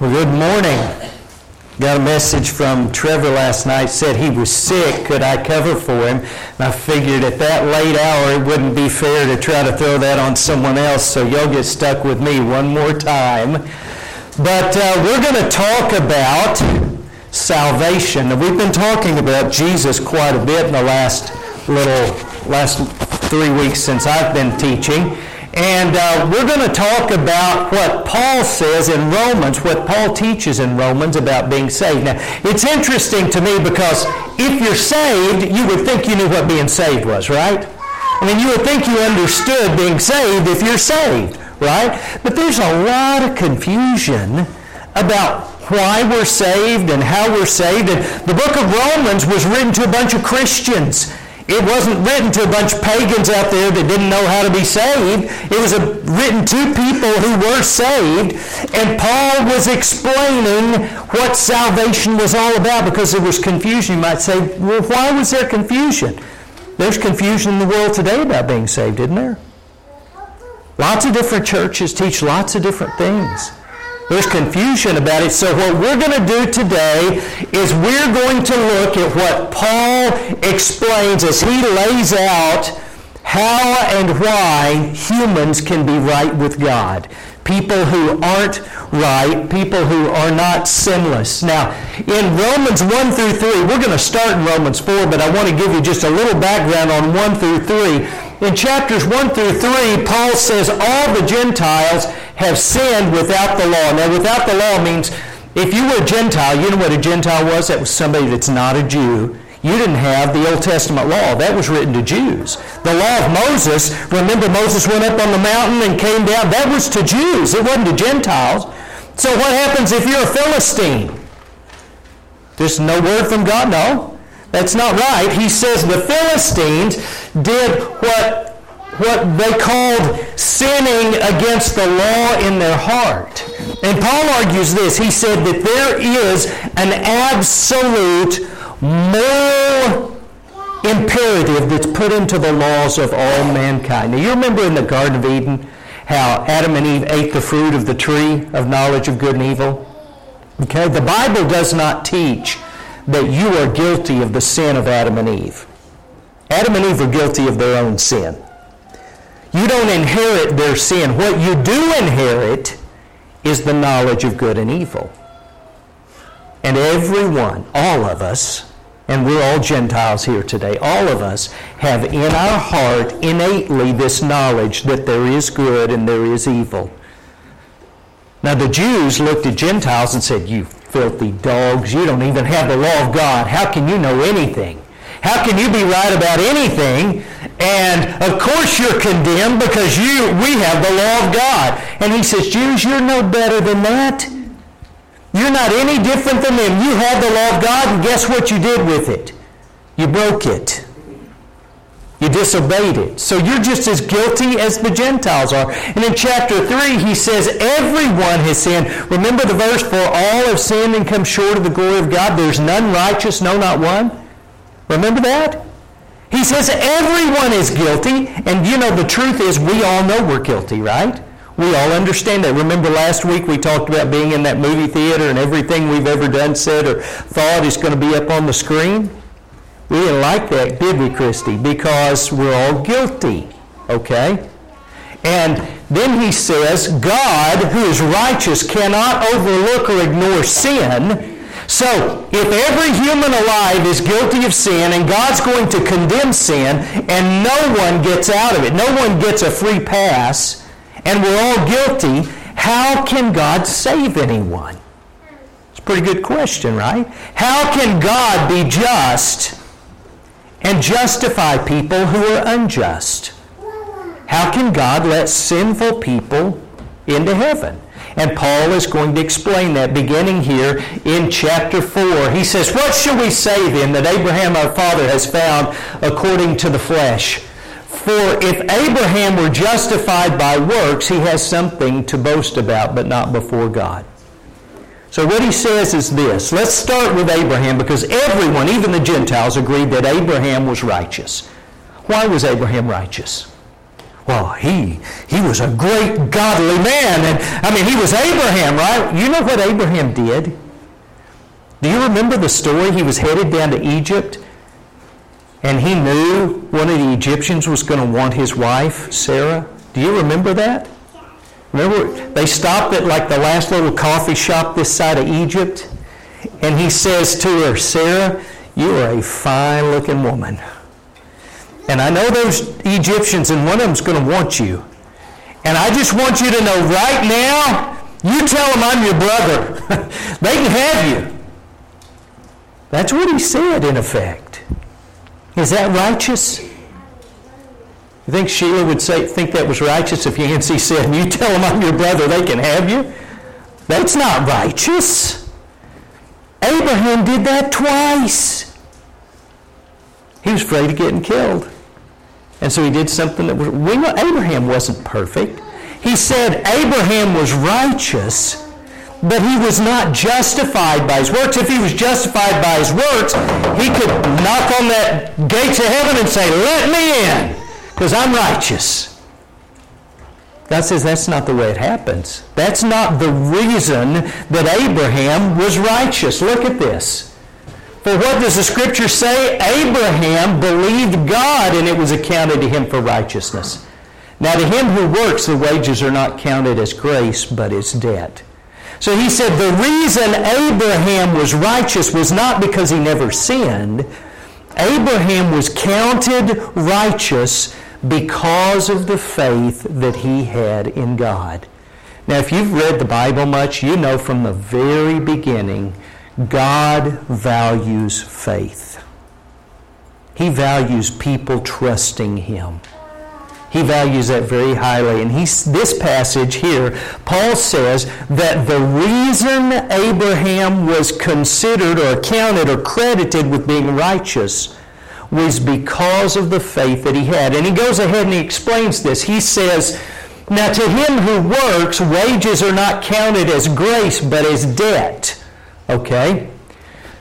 Well, good morning. Got a message from Trevor last night. Said he was sick. Could I cover for him? And I figured at that late hour it wouldn't be fair to try to throw that on someone else. So you'll get stuck with me one more time. But uh, we're going to talk about salvation. And we've been talking about Jesus quite a bit in the last little last three weeks since I've been teaching. And uh, we're going to talk about what Paul says in Romans, what Paul teaches in Romans about being saved. Now, it's interesting to me because if you're saved, you would think you knew what being saved was, right? I mean, you would think you understood being saved if you're saved, right? But there's a lot of confusion about why we're saved and how we're saved. And the book of Romans was written to a bunch of Christians. It wasn't written to a bunch of pagans out there that didn't know how to be saved. It was a, written to people who were saved. And Paul was explaining what salvation was all about because there was confusion. You might say, well, why was there confusion? There's confusion in the world today about being saved, isn't there? Lots of different churches teach lots of different things. There's confusion about it. So what we're going to do today is we're going to look at what Paul explains as he lays out how and why humans can be right with God. People who aren't right, people who are not sinless. Now, in Romans 1 through 3, we're going to start in Romans 4, but I want to give you just a little background on 1 through 3 in chapters 1 through 3, Paul says all the Gentiles have sinned without the law. Now, without the law means if you were a Gentile, you know what a Gentile was? That was somebody that's not a Jew. You didn't have the Old Testament law. That was written to Jews. The law of Moses, remember Moses went up on the mountain and came down. That was to Jews. It wasn't to Gentiles. So what happens if you're a Philistine? There's no word from God? No. That's not right. He says the Philistines did what, what they called sinning against the law in their heart. And Paul argues this. He said that there is an absolute moral imperative that's put into the laws of all mankind. Now, you remember in the Garden of Eden how Adam and Eve ate the fruit of the tree of knowledge of good and evil? Okay, the Bible does not teach that you are guilty of the sin of Adam and Eve. Adam and Eve are guilty of their own sin. You don't inherit their sin. What you do inherit is the knowledge of good and evil. And everyone, all of us, and we're all Gentiles here today, all of us have in our heart innately this knowledge that there is good and there is evil. Now the Jews looked at Gentiles and said, You filthy dogs. You don't even have the law of God. How can you know anything? How can you be right about anything? And of course you're condemned because you we have the law of God. And he says, Jews, you're no better than that. You're not any different than them. You have the law of God, and guess what you did with it? You broke it. You disobeyed it. So you're just as guilty as the Gentiles are. And in chapter 3, he says, Everyone has sinned. Remember the verse, For all have sinned and come short of the glory of God. There's none righteous, no, not one. Remember that? He says, Everyone is guilty. And you know, the truth is, we all know we're guilty, right? We all understand that. Remember last week we talked about being in that movie theater and everything we've ever done, said, or thought is going to be up on the screen? We didn't like that, did we, Christy? Because we're all guilty. Okay? And then he says, God, who is righteous, cannot overlook or ignore sin. So, if every human alive is guilty of sin and God's going to condemn sin and no one gets out of it, no one gets a free pass, and we're all guilty, how can God save anyone? It's a pretty good question, right? How can God be just and justify people who are unjust. How can God let sinful people into heaven? And Paul is going to explain that beginning here in chapter 4. He says, What shall we say then that Abraham our father has found according to the flesh? For if Abraham were justified by works, he has something to boast about, but not before God. So what he says is this. Let's start with Abraham because everyone, even the Gentiles, agreed that Abraham was righteous. Why was Abraham righteous? Well, he, he was a great godly man. And I mean, he was Abraham, right? You know what Abraham did? Do you remember the story? He was headed down to Egypt and he knew one of the Egyptians was going to want his wife, Sarah. Do you remember that? Remember, they stopped at like the last little coffee shop this side of Egypt, and he says to her, Sarah, you are a fine looking woman. And I know those Egyptians, and one of them's going to want you. And I just want you to know right now, you tell them I'm your brother. they can have you. That's what he said, in effect. Is that righteous? You think Sheila would say, think that was righteous if Yancey said, you tell them I'm your brother, they can have you? That's not righteous. Abraham did that twice. He was afraid of getting killed. And so he did something that was, we know Abraham wasn't perfect. He said Abraham was righteous, but he was not justified by his works. If he was justified by his works, he could knock on that gates of heaven and say, let me in, because I'm righteous. God says that's not the way it happens. That's not the reason that Abraham was righteous. Look at this. For what does the scripture say? Abraham believed God and it was accounted to him for righteousness. Now, to him who works, the wages are not counted as grace, but as debt. So he said the reason Abraham was righteous was not because he never sinned. Abraham was counted righteous because of the faith that he had in God. Now, if you've read the Bible much, you know from the very beginning God values faith. He values people trusting Him. He values that very highly. And he's, this passage here, Paul says that the reason Abraham was considered or counted or credited with being righteous was because of the faith that he had. And he goes ahead and he explains this. He says, Now to him who works, wages are not counted as grace, but as debt. Okay?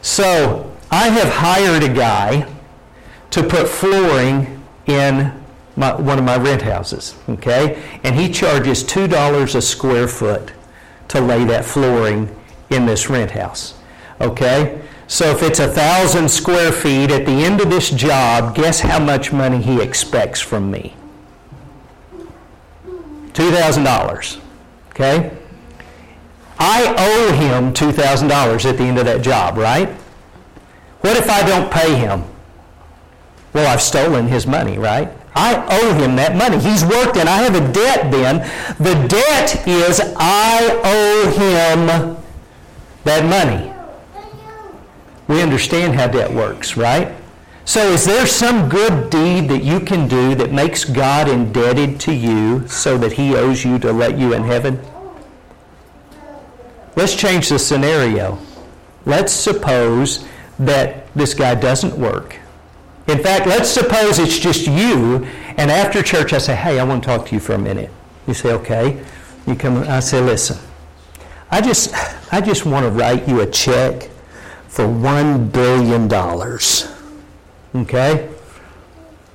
So I have hired a guy to put flooring in my, one of my rent houses. Okay? And he charges $2 a square foot to lay that flooring in this rent house. Okay? So if it's a thousand square feet at the end of this job, guess how much money he expects from me? $2,000. Okay? I owe him $2,000 at the end of that job, right? What if I don't pay him? Well, I've stolen his money, right? I owe him that money. He's worked and I have a debt then. The debt is I owe him that money. We understand how debt works, right? So is there some good deed that you can do that makes God indebted to you so that he owes you to let you in heaven? Let's change the scenario. Let's suppose that this guy doesn't work. In fact, let's suppose it's just you, and after church I say, hey, I want to talk to you for a minute. You say, okay. You come, I say, listen, I just, I just want to write you a check for $1 billion. Okay?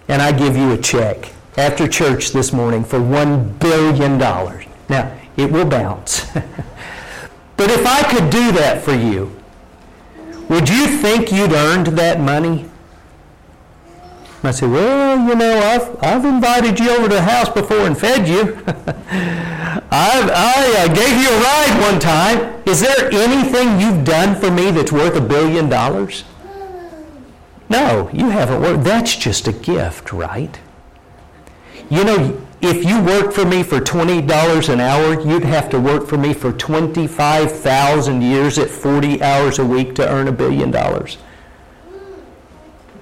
And I give you a check after church this morning for $1 billion. Now, it will bounce. But if I could do that for you, would you think you'd earned that money? I say, well, you know, I've, I've invited you over to the house before and fed you. I, I uh, gave you a ride one time. Is there anything you've done for me that's worth a billion dollars? No, you haven't worked. That's just a gift, right? You know, if you worked for me for $20 an hour, you'd have to work for me for 25,000 years at 40 hours a week to earn a billion dollars.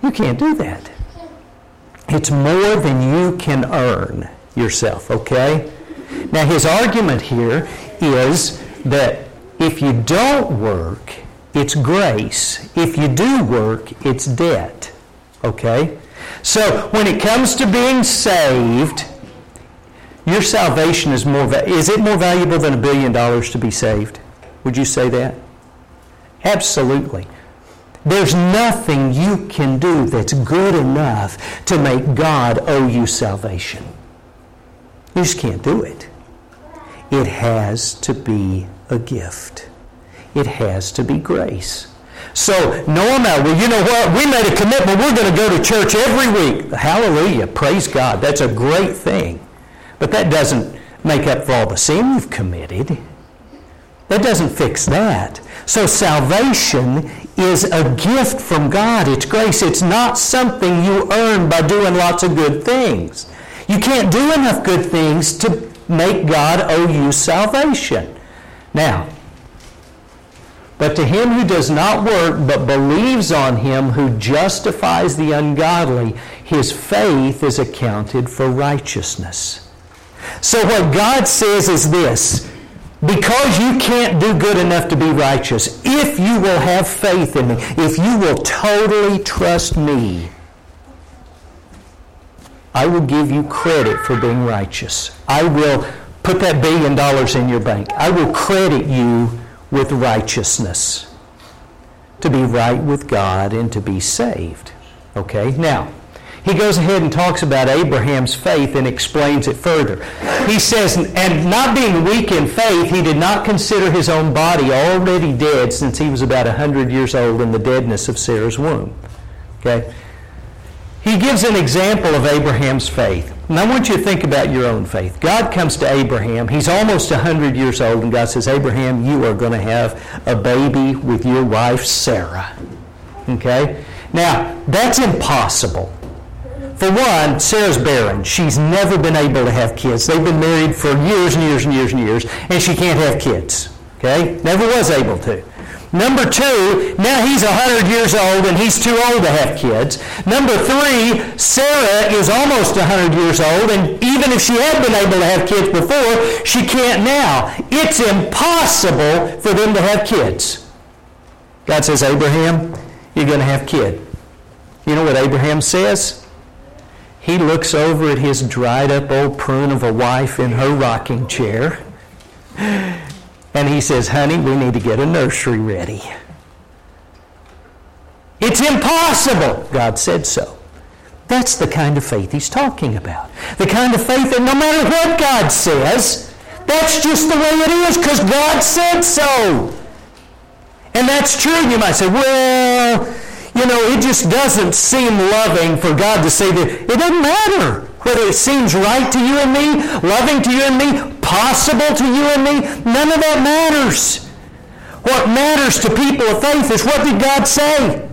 You can't do that. It's more than you can earn yourself, okay? Now, his argument here is that if you don't work, it's grace. If you do work, it's debt, okay? So, when it comes to being saved, your salvation is more, is it more valuable than a billion dollars to be saved? Would you say that? Absolutely. There's nothing you can do that's good enough to make God owe you salvation. You just can't do it. It has to be a gift. It has to be grace. So, no amount, well, you know what? We made a commitment. We're going to go to church every week. Hallelujah. Praise God. That's a great thing. But that doesn't make up for all the sin you've committed. That doesn't fix that. So salvation is a gift from God. It's grace. It's not something you earn by doing lots of good things. You can't do enough good things to make God owe you salvation. Now, but to him who does not work but believes on him who justifies the ungodly, his faith is accounted for righteousness. So what God says is this because you can't do good enough to be righteous, if you will have faith in me, if you will totally trust me, I will give you credit for being righteous. I will put that billion dollars in your bank. I will credit you with righteousness to be right with God and to be saved. Okay? Now, he goes ahead and talks about Abraham's faith and explains it further. He says, and not being weak in faith, he did not consider his own body already dead since he was about 100 years old in the deadness of Sarah's womb. Okay? He gives an example of Abraham's faith. And I want you to think about your own faith. God comes to Abraham. He's almost 100 years old, and God says, Abraham, you are going to have a baby with your wife, Sarah. Okay? Now, that's impossible. For one, Sarah's barren. She's never been able to have kids. They've been married for years and years and years and years, and she can't have kids. Okay? Never was able to. Number two, now he's 100 years old and he's too old to have kids. Number three, Sarah is almost 100 years old, and even if she had been able to have kids before, she can't now. It's impossible for them to have kids. God says, Abraham, you're going to have kid. You know what Abraham says? He looks over at his dried up old prune of a wife in her rocking chair. And he says, Honey, we need to get a nursery ready. It's impossible. God said so. That's the kind of faith he's talking about. The kind of faith that no matter what God says, that's just the way it is because God said so. And that's true. You might say, well, you know, it just doesn't seem loving for God to say that. It doesn't matter whether it seems right to you and me, loving to you and me, possible to you and me. None of that matters. What matters to people of faith is what did God say?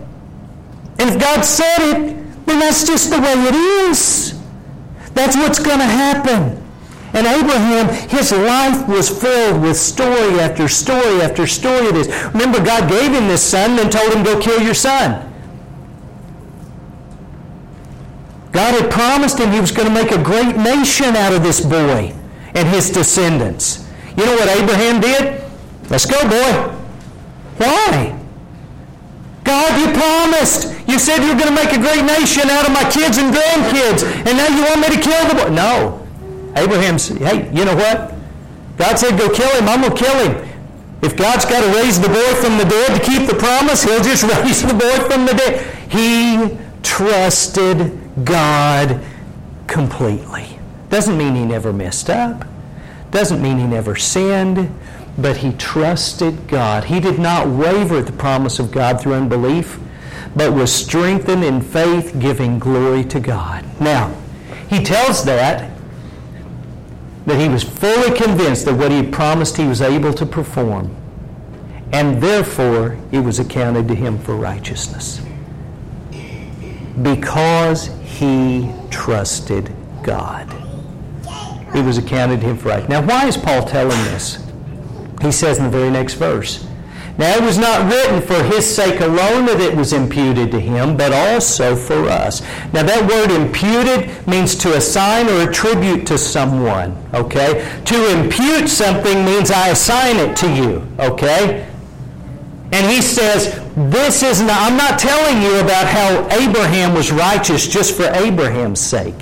And if God said it, then that's just the way it is. That's what's going to happen. And Abraham, his life was filled with story after story after story of this. Remember, God gave him this son and told him, go kill your son. God had promised him he was going to make a great nation out of this boy and his descendants. You know what Abraham did? Let's go, boy. Why? God, you promised. You said you were going to make a great nation out of my kids and grandkids, and now you want me to kill the boy. No. Abraham said, hey, you know what? God said, go kill him. I'm going to kill him. If God's got to raise the boy from the dead to keep the promise, he'll just raise the boy from the dead. He trusted God completely. Doesn't mean he never messed up. Doesn't mean he never sinned. But he trusted God. He did not waver at the promise of God through unbelief, but was strengthened in faith, giving glory to God. Now, he tells that that he was fully convinced that what he had promised he was able to perform, and therefore it was accounted to him for righteousness. Because he trusted God. It was accounted him for right. Now, why is Paul telling this? He says in the very next verse, Now it was not written for his sake alone that it was imputed to him, but also for us. Now that word imputed means to assign or attribute to someone, okay? To impute something means I assign it to you, okay? And he says, this is not, I'm not telling you about how Abraham was righteous just for Abraham's sake.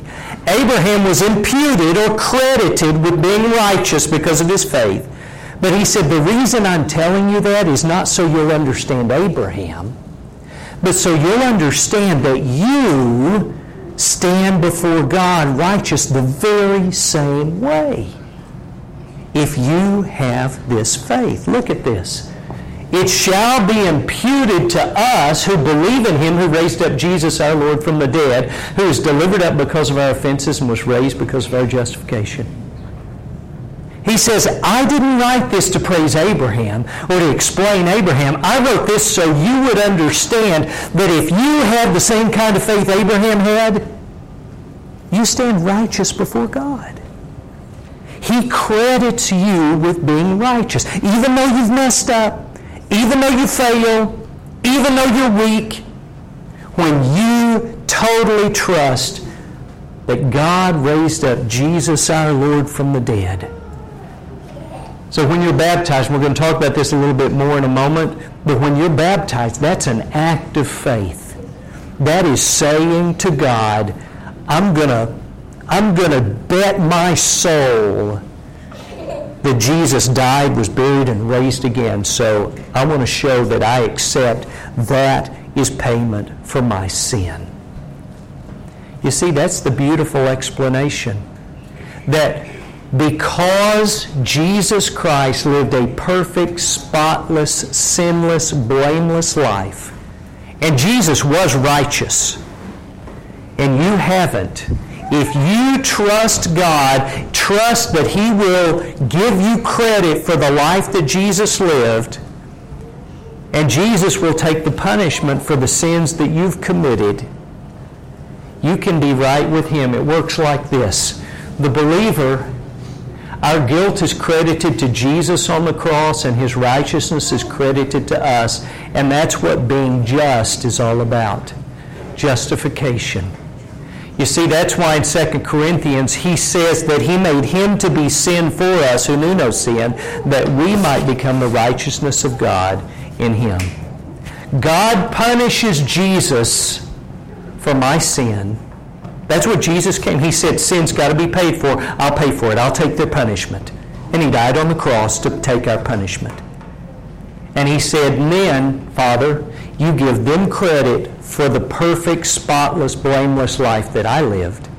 Abraham was imputed or credited with being righteous because of his faith. But he said, the reason I'm telling you that is not so you'll understand Abraham, but so you'll understand that you stand before God righteous the very same way. If you have this faith. Look at this. It shall be imputed to us who believe in him who raised up Jesus our Lord from the dead, who was delivered up because of our offenses and was raised because of our justification. He says, I didn't write this to praise Abraham or to explain Abraham. I wrote this so you would understand that if you had the same kind of faith Abraham had, you stand righteous before God. He credits you with being righteous. Even though you've messed up, even though you fail, even though you're weak, when you totally trust that God raised up Jesus our Lord from the dead, so when you're baptized, we're going to talk about this a little bit more in a moment, but when you're baptized, that's an act of faith. That is saying to God, I'm going to I'm going to bet my soul that Jesus died, was buried, and raised again. So I want to show that I accept that is payment for my sin. You see, that's the beautiful explanation. That because Jesus Christ lived a perfect, spotless, sinless, blameless life, and Jesus was righteous, and you haven't, if you trust God, trust that He will give you credit for the life that Jesus lived, and Jesus will take the punishment for the sins that you've committed, you can be right with Him. It works like this the believer our guilt is credited to Jesus on the cross, and his righteousness is credited to us. And that's what being just is all about justification. You see, that's why in 2 Corinthians he says that he made him to be sin for us who knew no sin, that we might become the righteousness of God in him. God punishes Jesus for my sin that's what Jesus came. He said, Sin's got to be paid for. I'll pay for it. I'll take their punishment. And he died on the cross to take our punishment. And he said, Men, Father, you give them credit for the perfect, spotless, blameless life that I lived.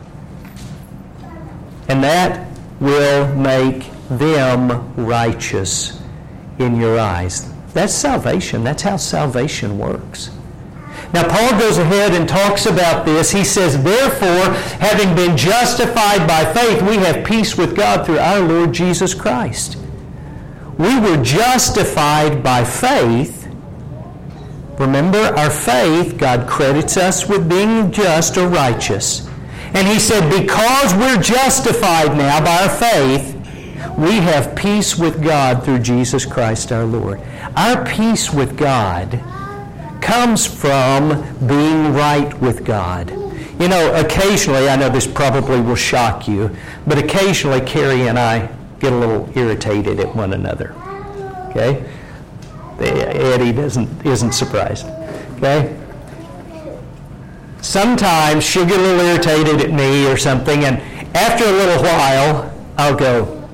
And that will make them righteous in your eyes. That's salvation. That's how salvation works. Now, Paul goes ahead and talks about this. He says, Therefore, having been justified by faith, we have peace with God through our Lord Jesus Christ. We were justified by faith. Remember, our faith, God credits us with being just or righteous. And he said, Because we're justified now by our faith, we have peace with God through Jesus Christ our Lord. Our peace with God comes from being right with God. You know, occasionally, I know this probably will shock you, but occasionally Carrie and I get a little irritated at one another. Okay? Eddie doesn't, isn't surprised. Okay? Sometimes she'll get a little irritated at me or something, and after a little while, I'll go,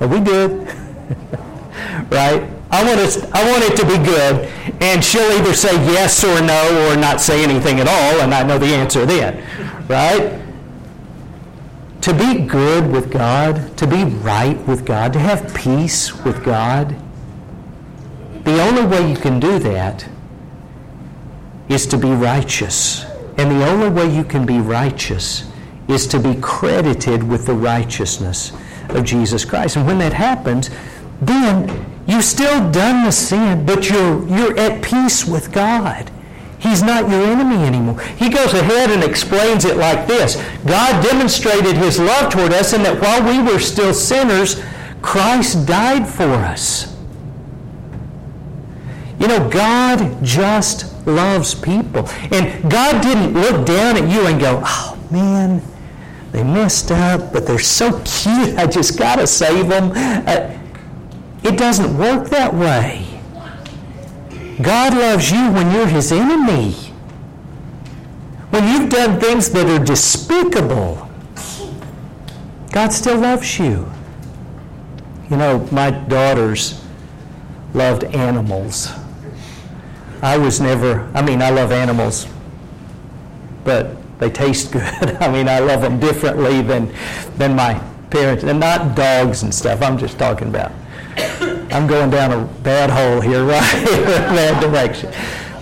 Are we good? right? I want, it, I want it to be good. And she'll either say yes or no or not say anything at all, and I know the answer then. Right? To be good with God, to be right with God, to have peace with God, the only way you can do that is to be righteous. And the only way you can be righteous is to be credited with the righteousness of Jesus Christ. And when that happens, then You've still done the sin, but you're, you're at peace with God. He's not your enemy anymore. He goes ahead and explains it like this God demonstrated his love toward us in that while we were still sinners, Christ died for us. You know, God just loves people. And God didn't look down at you and go, oh man, they messed up, but they're so cute. I just got to save them. Uh, it doesn't work that way. God loves you when you're his enemy. When you've done things that are despicable, God still loves you. You know, my daughters loved animals. I was never, I mean, I love animals, but They taste good. I mean, I love them differently than, than my parents. And not dogs and stuff. I'm just talking about. I'm going down a bad hole here, right? bad direction.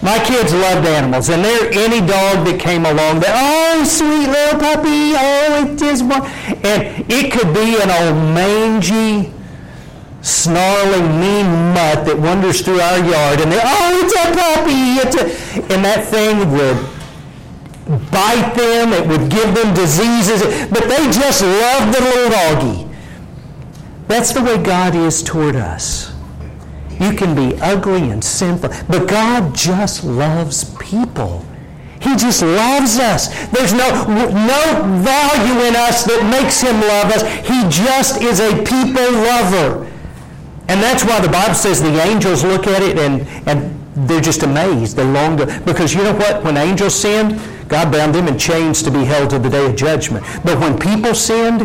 My kids loved animals, and there any dog that came along, that oh sweet little puppy, oh it is one, and it could be an old mangy, snarling, mean mutt that wanders through our yard, and they oh it's a puppy, it's a, and that thing would bite them, it would give them diseases, but they just loved the little doggy. That's the way God is toward us. You can be ugly and sinful, but God just loves people. He just loves us. There's no, no value in us that makes him love us. He just is a people lover. And that's why the Bible says the angels look at it and, and they're just amazed. They long to, because you know what? When angels sinned, God bound them in chains to be held to the day of judgment. But when people sinned,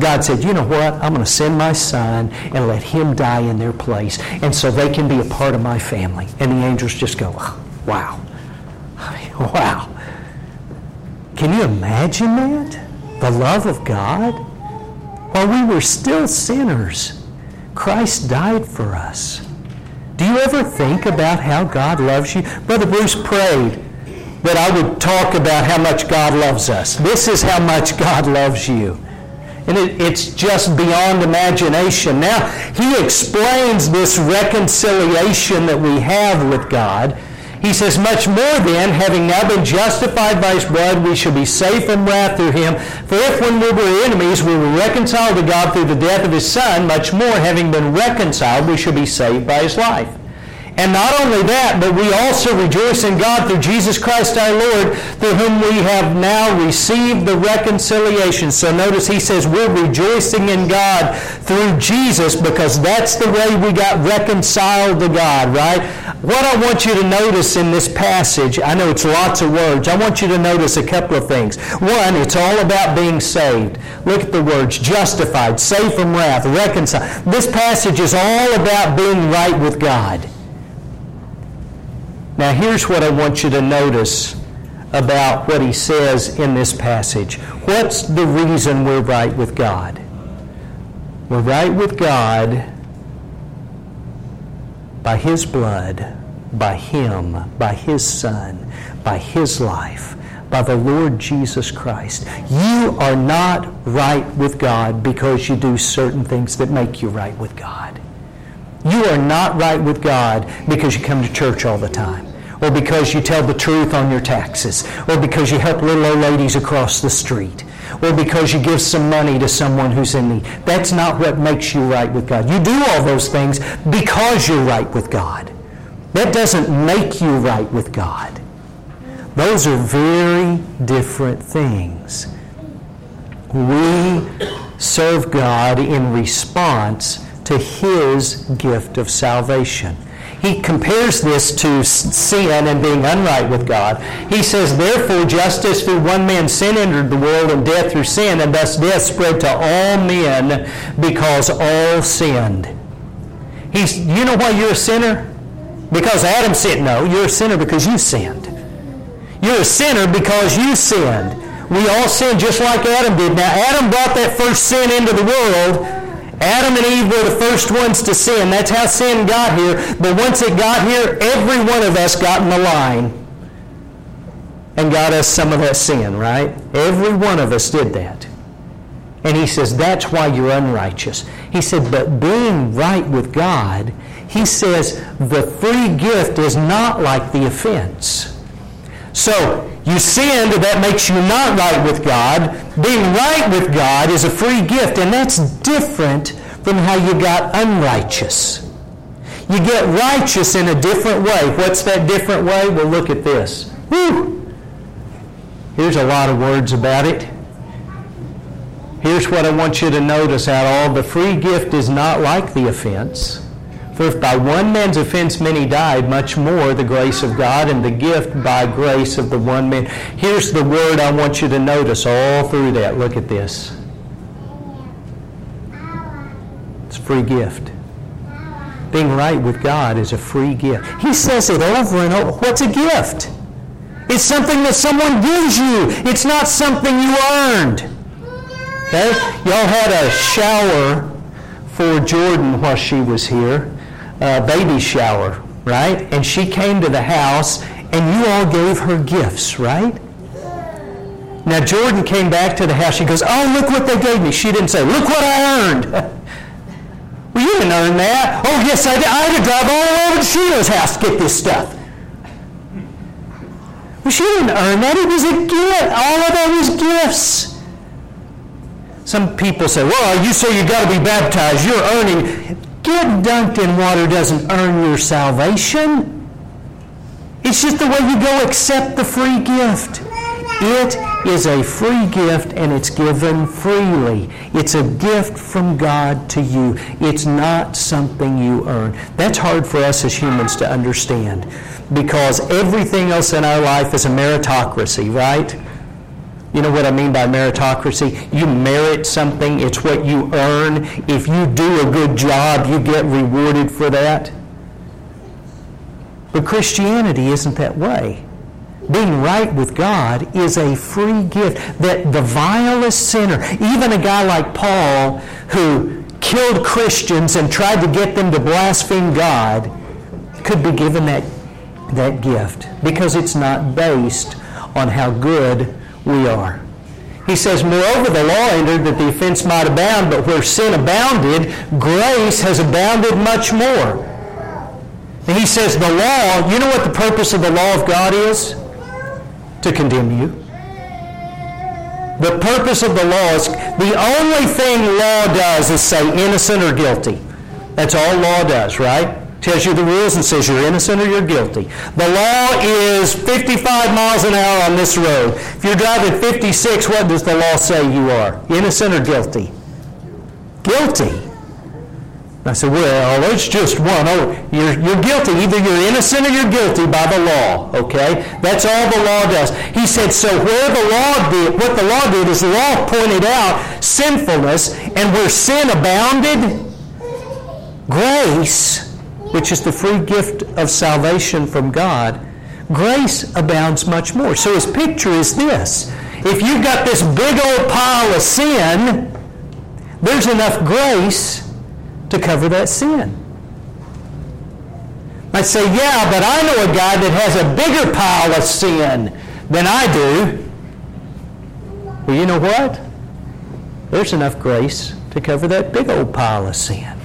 God said, you know what? I'm going to send my son and let him die in their place. And so they can be a part of my family. And the angels just go, wow. wow. Can you imagine that? The love of God? While we were still sinners, Christ died for us. Do you ever think about how God loves you? Brother Bruce prayed that I would talk about how much God loves us. This is how much God loves you. And it, it's just beyond imagination. Now, he explains this reconciliation that we have with God. He says, Much more then, having now been justified by his blood, we shall be safe from wrath through him. For if when we were enemies, we were reconciled to God through the death of his Son, much more, having been reconciled, we shall be saved by his life. And not only that, but we also rejoice in God through Jesus Christ our Lord, through whom we have now received the reconciliation. So notice he says we're rejoicing in God through Jesus because that's the way we got reconciled to God, right? What I want you to notice in this passage, I know it's lots of words. I want you to notice a couple of things. One, it's all about being saved. Look at the words justified, saved from wrath, reconciled. This passage is all about being right with God. Now, here's what I want you to notice about what he says in this passage. What's the reason we're right with God? We're right with God by his blood, by him, by his son, by his life, by the Lord Jesus Christ. You are not right with God because you do certain things that make you right with God. You are not right with God because you come to church all the time, or because you tell the truth on your taxes, or because you help little old ladies across the street, or because you give some money to someone who's in need. That's not what makes you right with God. You do all those things because you're right with God. That doesn't make you right with God. Those are very different things. We serve God in response to his gift of salvation. He compares this to sin and being unright with God. He says, Therefore, just as through one man sin entered the world, and death through sin, and thus death spread to all men because all sinned. He's, you know why you're a sinner? Because Adam sinned. No, you're a sinner because you sinned. You're a sinner because you sinned. We all sinned just like Adam did. Now, Adam brought that first sin into the world, Adam and Eve were the first ones to sin. That's how sin got here. But once it got here, every one of us got in the line and got us some of that sin, right? Every one of us did that. And he says, that's why you're unrighteous. He said, but being right with God, he says, the free gift is not like the offense. So, you sinned, that makes you not right with God. Being right with God is a free gift, and that's different from how you got unrighteous. You get righteous in a different way. What's that different way? Well, look at this. Whew. Here's a lot of words about it. Here's what I want you to notice out all the free gift is not like the offense. For if by one man's offense many died, much more the grace of God and the gift by grace of the one man. Here's the word I want you to notice all through that. Look at this. It's a free gift. Being right with God is a free gift. He says it over and over. What's a gift? It's something that someone gives you. It's not something you earned. Okay? Y'all had a shower for Jordan while she was here, a baby shower, right? And she came to the house and you all gave her gifts, right? Now Jordan came back to the house. She goes, Oh, look what they gave me. She didn't say, Look what I earned. well, you didn't earn that. Oh, yes, I did. I had to drive all over to Sheila's house to get this stuff. Well, she didn't earn that. It was a gift. All of that was gifts. Some people say, well, you say you've got to be baptized. You're earning. Get dunked in water doesn't earn your salvation. It's just the way you go accept the free gift. It is a free gift and it's given freely. It's a gift from God to you. It's not something you earn. That's hard for us as humans to understand because everything else in our life is a meritocracy, right? You know what I mean by meritocracy? You merit something, it's what you earn. If you do a good job, you get rewarded for that. But Christianity isn't that way. Being right with God is a free gift that the vilest sinner, even a guy like Paul who killed Christians and tried to get them to blaspheme God, could be given that, that gift because it's not based on how good we are. He says, Moreover, the law entered that the offense might abound, but where sin abounded, grace has abounded much more. And he says, The law, you know what the purpose of the law of God is? To condemn you. The purpose of the law is the only thing law does is say innocent or guilty. That's all law does, right? Tells you the rules and says you're innocent or you're guilty. The law is 55 miles an hour on this road. If you're driving 56, what does the law say you are? Innocent or guilty? Guilty. I said, well, it's just one. Oh, you're, you're guilty. Either you're innocent or you're guilty by the law. Okay? That's all the law does. He said, so where the law did, what the law did is the law pointed out sinfulness, and where sin abounded, grace which is the free gift of salvation from God, grace abounds much more. So his picture is this. If you've got this big old pile of sin, there's enough grace to cover that sin. I say, yeah, but I know a guy that has a bigger pile of sin than I do. Well, you know what? There's enough grace to cover that big old pile of sin.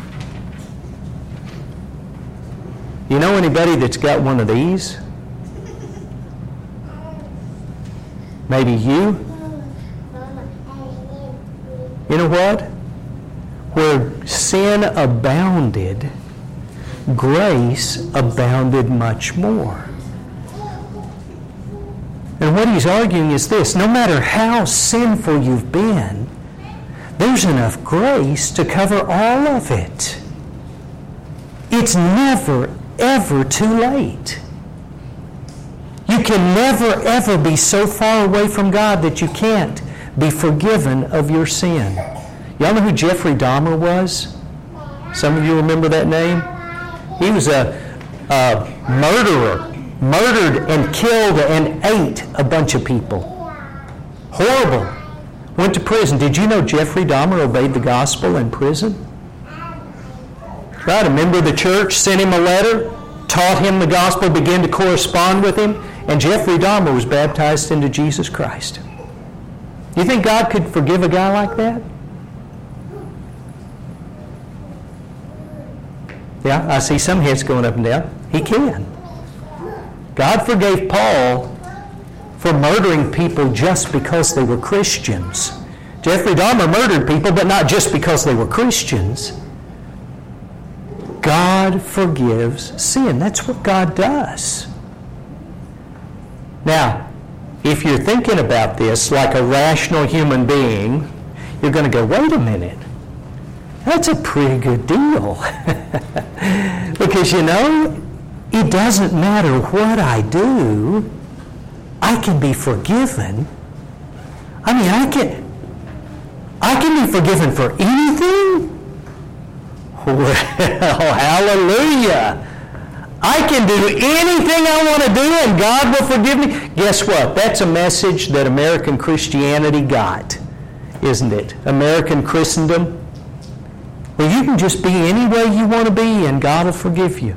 You know anybody that's got one of these? Maybe you? You know what? Where sin abounded, grace abounded much more. And what he's arguing is this no matter how sinful you've been, there's enough grace to cover all of it. It's never, ever too late. You can never, ever be so far away from God that you can't be forgiven of your sin. Y'all know who Jeffrey Dahmer was? Some of you remember that name? He was a, a murderer, murdered and killed and ate a bunch of people. Horrible. Went to prison. Did you know Jeffrey Dahmer obeyed the gospel in prison? Right? A member of the church sent him a letter, taught him the gospel, began to correspond with him, and Jeffrey Dahmer was baptized into Jesus Christ. You think God could forgive a guy like that? Yeah, I see some heads going up and down. He can. God forgave Paul for murdering people just because they were Christians. Jeffrey Dahmer murdered people, but not just because they were Christians. God forgives sin. That's what God does. Now, if you're thinking about this like a rational human being, you're going to go, wait a minute. That's a pretty good deal. because, you know, it doesn't matter what I do, I can be forgiven. I mean, I can, I can be forgiven for anything? Well, hallelujah. I can do anything I want to do and God will forgive me. Guess what? That's a message that American Christianity got, isn't it? American Christendom. Well, you can just be any way you want to be and God will forgive you.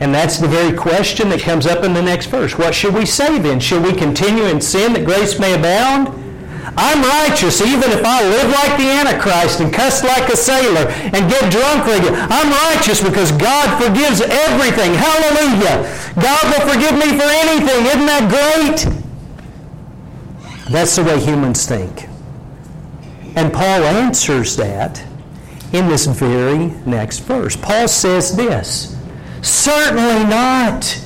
And that's the very question that comes up in the next verse. What should we say then? Should we continue in sin that grace may abound? I'm righteous even if I live like the Antichrist and cuss like a sailor and get drunk regularly. I'm righteous because God forgives everything. Hallelujah. God will forgive me for anything. Isn't that great? That's the way humans think. And Paul answers that in this very next verse. Paul says this Certainly not.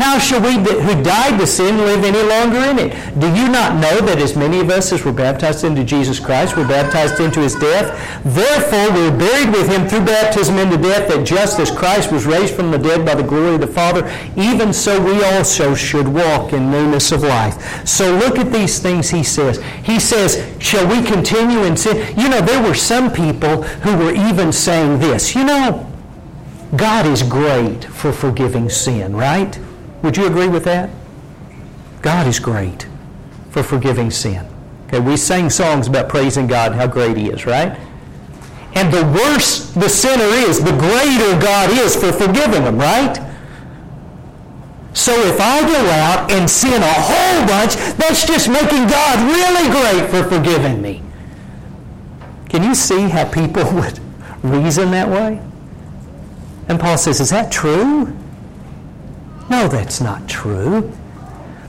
How shall we who died to sin live any longer in it? Do you not know that as many of us as were baptized into Jesus Christ were baptized into his death? Therefore we were buried with him through baptism into death, that just as Christ was raised from the dead by the glory of the Father, even so we also should walk in newness of life. So look at these things he says. He says, Shall we continue in sin? You know, there were some people who were even saying this. You know, God is great for forgiving sin, right? Would you agree with that? God is great for forgiving sin. Okay, we sing songs about praising God how great He is, right? And the worse the sinner is, the greater God is for forgiving them, right? So if I go out and sin a whole bunch, that's just making God really great for forgiving me. Can you see how people would reason that way? And Paul says, Is that true? No, that's not true.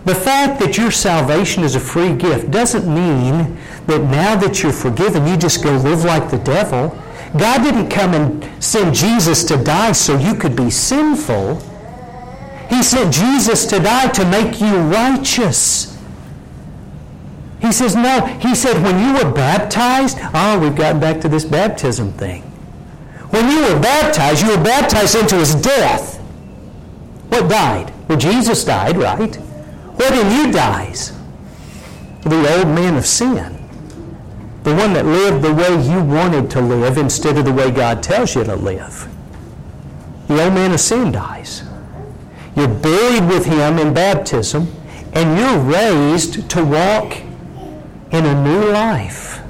The fact that your salvation is a free gift doesn't mean that now that you're forgiven, you just go live like the devil. God didn't come and send Jesus to die so you could be sinful. He sent Jesus to die to make you righteous. He says, no. He said, when you were baptized, oh, we've gotten back to this baptism thing. When you were baptized, you were baptized into his death. What died? Well, Jesus died, right? What in you dies? The old man of sin. The one that lived the way you wanted to live instead of the way God tells you to live. The old man of sin dies. You're buried with him in baptism, and you're raised to walk in a new life.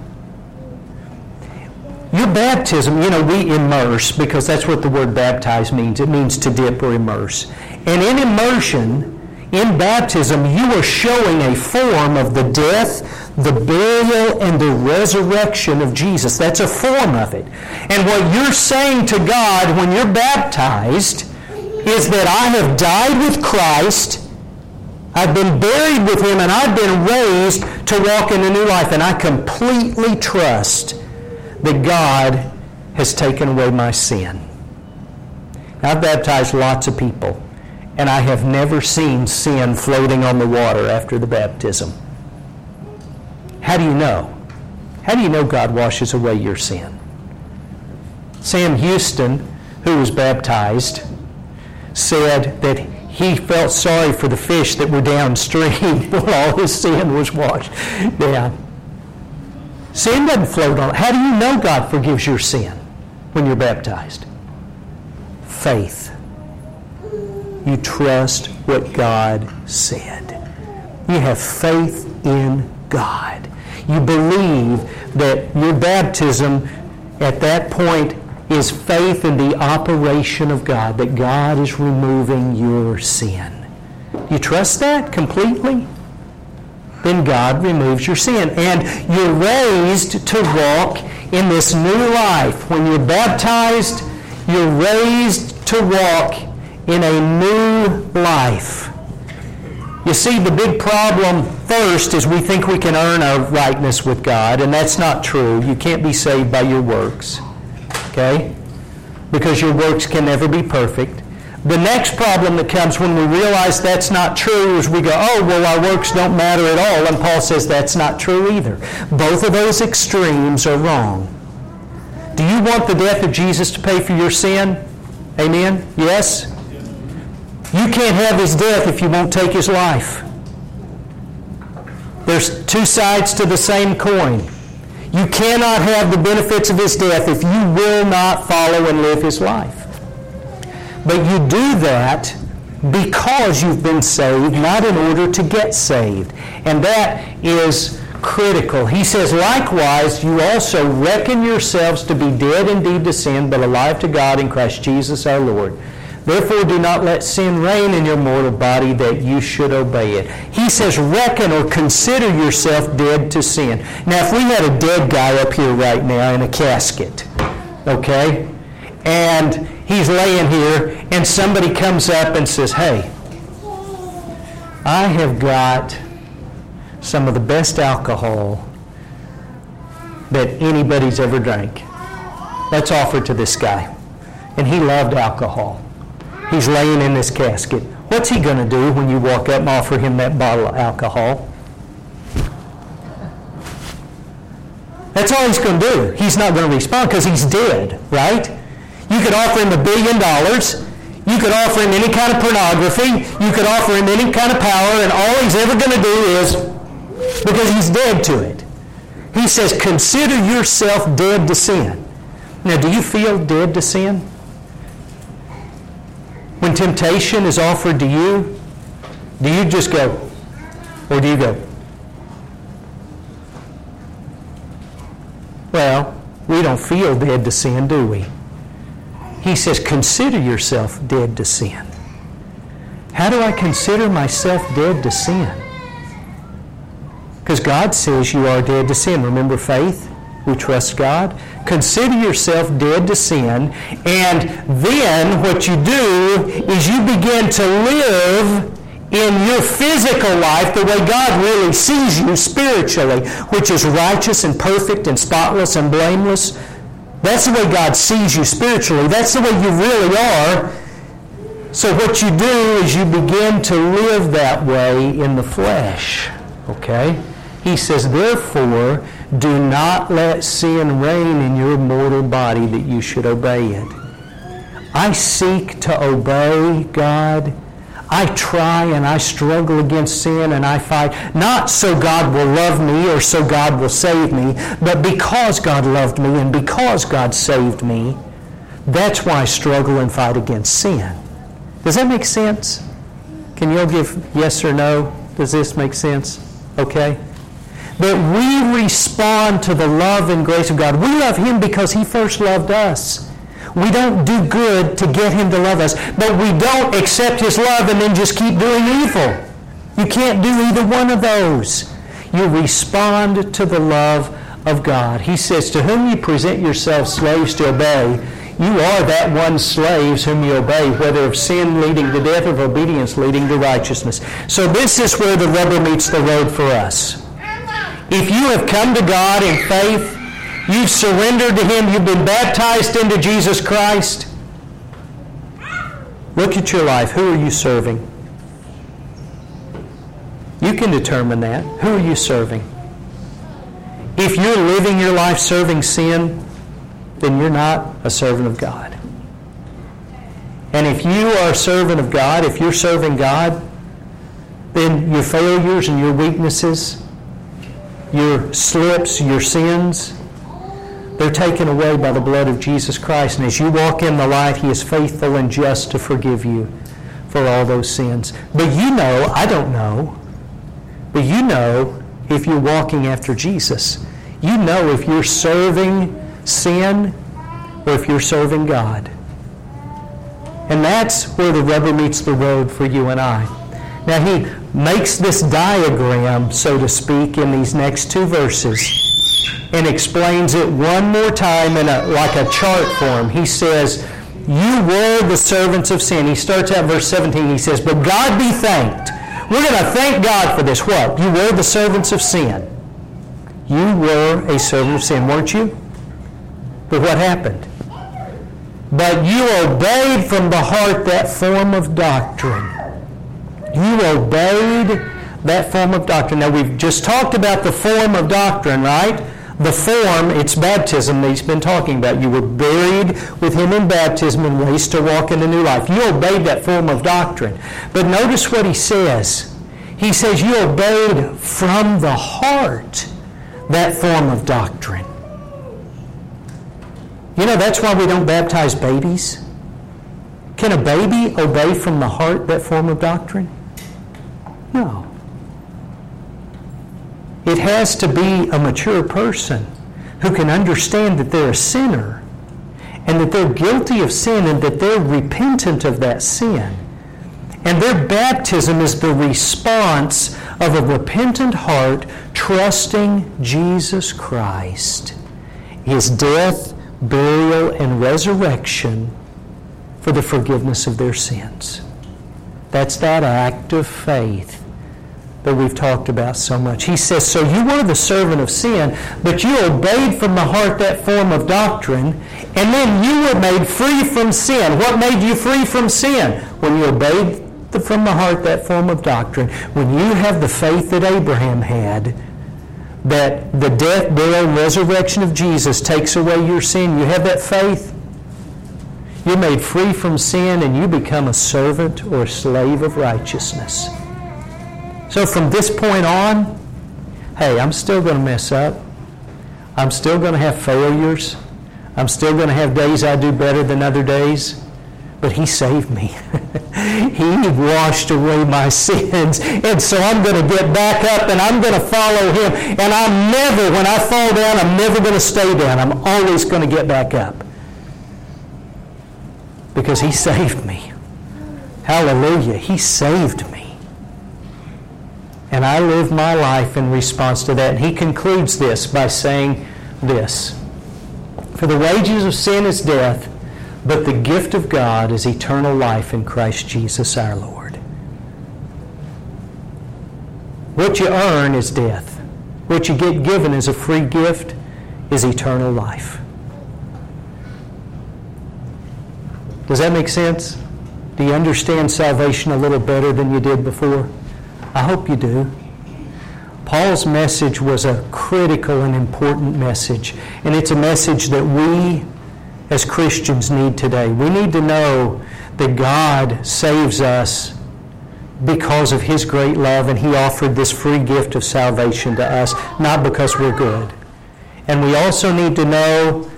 Your baptism, you know, we immerse because that's what the word baptize means. It means to dip or immerse. And in immersion, in baptism, you are showing a form of the death, the burial, and the resurrection of Jesus. That's a form of it. And what you're saying to God when you're baptized is that I have died with Christ, I've been buried with Him, and I've been raised to walk in a new life. And I completely trust that God has taken away my sin. I've baptized lots of people, and I have never seen sin floating on the water after the baptism. How do you know? How do you know God washes away your sin? Sam Houston, who was baptized, said that he felt sorry for the fish that were downstream when all his sin was washed down. Sin doesn't float on. How do you know God forgives your sin when you're baptized? Faith. You trust what God said. You have faith in God. You believe that your baptism at that point is faith in the operation of God, that God is removing your sin. You trust that completely? then God removes your sin. And you're raised to walk in this new life. When you're baptized, you're raised to walk in a new life. You see, the big problem first is we think we can earn our rightness with God, and that's not true. You can't be saved by your works. Okay? Because your works can never be perfect. The next problem that comes when we realize that's not true is we go, oh, well, our works don't matter at all. And Paul says that's not true either. Both of those extremes are wrong. Do you want the death of Jesus to pay for your sin? Amen? Yes? You can't have his death if you won't take his life. There's two sides to the same coin. You cannot have the benefits of his death if you will not follow and live his life. But you do that because you've been saved, not in order to get saved. And that is critical. He says, likewise, you also reckon yourselves to be dead indeed to sin, but alive to God in Christ Jesus our Lord. Therefore, do not let sin reign in your mortal body that you should obey it. He says, reckon or consider yourself dead to sin. Now, if we had a dead guy up here right now in a casket, okay, and he's laying here, and somebody comes up and says, hey, I have got some of the best alcohol that anybody's ever drank. Let's offer to this guy. And he loved alcohol. He's laying in this casket. What's he going to do when you walk up and offer him that bottle of alcohol? That's all he's going to do. He's not going to respond because he's dead, right? You could offer him a billion dollars. You could offer him any kind of pornography. You could offer him any kind of power, and all he's ever going to do is because he's dead to it. He says, consider yourself dead to sin. Now, do you feel dead to sin? When temptation is offered to you, do you just go, or do you go? Well, we don't feel dead to sin, do we? He says, consider yourself dead to sin. How do I consider myself dead to sin? Because God says you are dead to sin. Remember faith? We trust God. Consider yourself dead to sin. And then what you do is you begin to live in your physical life the way God really sees you spiritually, which is righteous and perfect and spotless and blameless. That's the way God sees you spiritually. That's the way you really are. So what you do is you begin to live that way in the flesh. Okay? He says, Therefore, do not let sin reign in your mortal body that you should obey it. I seek to obey God. I try and I struggle against sin and I fight, not so God will love me or so God will save me, but because God loved me and because God saved me. That's why I struggle and fight against sin. Does that make sense? Can you all give yes or no? Does this make sense? Okay? That we respond to the love and grace of God. We love Him because He first loved us. We don't do good to get Him to love us, but we don't accept His love and then just keep doing evil. You can't do either one of those. You respond to the love of God. He says, To whom you present yourselves slaves to obey, you are that one slaves whom you obey, whether of sin leading to death or of obedience leading to righteousness. So this is where the rubber meets the road for us. If you have come to God in faith, you've surrendered to Him, you've been baptized into Jesus Christ, look at your life. Who are you serving? You can determine that. Who are you serving? If you're living your life serving sin, then you're not a servant of God. And if you are a servant of God, if you're serving God, then your failures and your weaknesses your slips, your sins, they're taken away by the blood of Jesus Christ. And as you walk in the light, He is faithful and just to forgive you for all those sins. But you know, I don't know, but you know if you're walking after Jesus. You know if you're serving sin or if you're serving God. And that's where the rubber meets the road for you and I. Now, he makes this diagram, so to speak, in these next two verses and explains it one more time in a, like a chart form. He says, You were the servants of sin. He starts at verse 17. He says, But God be thanked. We're going to thank God for this. What? You were the servants of sin. You were a servant of sin, weren't you? But what happened? But you obeyed from the heart that form of doctrine you obeyed that form of doctrine. Now, we've just talked about the form of doctrine, right? The form, it's baptism that he's been talking about. You were buried with him in baptism and raised to walk in a new life. You obeyed that form of doctrine. But notice what he says. He says you obeyed from the heart that form of doctrine. You know, that's why we don't baptize babies. Can a baby obey from the heart that form of doctrine? No. It has to be a mature person who can understand that they're a sinner and that they're guilty of sin and that they're repentant of that sin. And their baptism is the response of a repentant heart trusting Jesus Christ, his death, burial, and resurrection for the forgiveness of their sins. That's that act of faith that we've talked about so much. He says, So you were the servant of sin, but you obeyed from the heart that form of doctrine, and then you were made free from sin. What made you free from sin? When you obeyed the, from the heart that form of doctrine, when you have the faith that Abraham had, that the death, burial, and resurrection of Jesus takes away your sin, you have that faith, you're made free from sin and you become a servant or a slave of righteousness. So from this point on, hey, I'm still going to mess up. I'm still going to have failures. I'm still going to have days I do better than other days. But He saved me. he washed away my sins. And so I'm going to get back up and I'm going to follow Him. And I'm never, when I fall down, I'm never going to stay down. I'm always going to get back up because He saved me. Hallelujah. He saved me. And I live my life in response to that. And He concludes this by saying this For the wages of sin is death, but the gift of God is eternal life in Christ Jesus our Lord. What you earn is death. What you get given as a free gift is eternal life. Does that make sense? Do you understand salvation a little better than you did before? I hope you do. Paul's message was a critical and important message, and it's a message that we as Christians need today. We need to know that God saves us because of His great love, and He offered this free gift of salvation to us, not because we're good. And we also need to know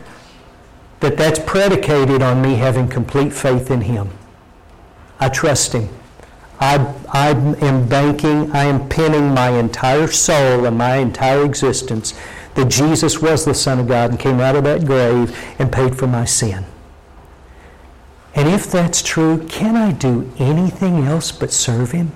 that that's predicated on me having complete faith in Him. I trust Him. I, I am banking, I am pinning my entire soul and my entire existence that Jesus was the Son of God and came out of that grave and paid for my sin. And if that's true, can I do anything else but serve Him?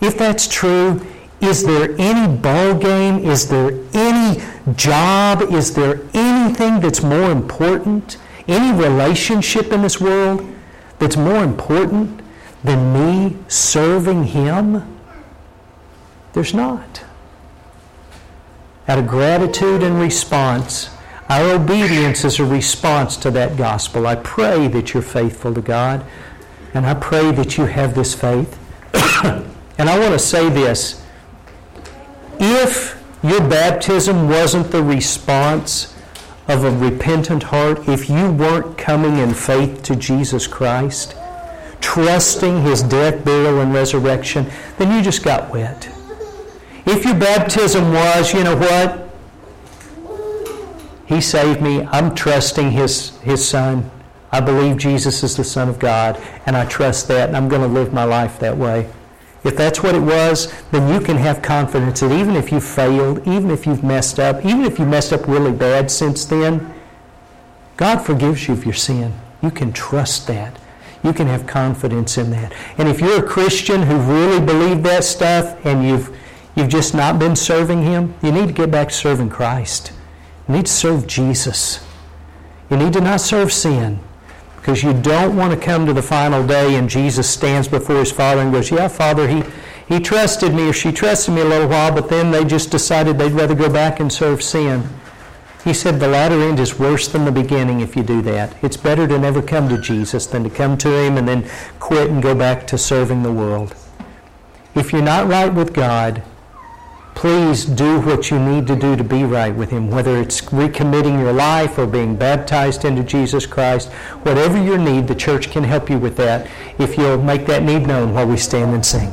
If that's true, is there any ball game? Is there any job? Is there anything that's more important? Any relationship in this world that's more important than me serving Him? There's not. Out of gratitude and response, our obedience is a response to that gospel. I pray that you're faithful to God, and I pray that you have this faith. and I want to say this if your baptism wasn't the response of a repentant heart, if you weren't coming in faith to Jesus Christ, trusting his death, burial, and resurrection, then you just got wet. If your baptism was, you know what? He saved me. I'm trusting his, his son. I believe Jesus is the Son of God, and I trust that, and I'm going to live my life that way. If that's what it was, then you can have confidence that even if you failed, even if you've messed up, even if you messed up really bad since then, God forgives you of your sin. You can trust that. You can have confidence in that. And if you're a Christian who really believed that stuff and you've you've just not been serving him, you need to get back to serving Christ. You need to serve Jesus. You need to not serve sin because you don't want to come to the final day and Jesus stands before his Father and goes, Yeah, Father, he, he trusted me or she trusted me a little while, but then they just decided they'd rather go back and serve sin. He said the latter end is worse than the beginning if you do that. It's better to never come to Jesus than to come to him and then quit and go back to serving the world. If you're not right with God, please do what you need to do to be right with Him, whether it's recommitting your life or being baptized into Jesus Christ. Whatever your need, the church can help you with that if you'll make that need known while we stand and sing.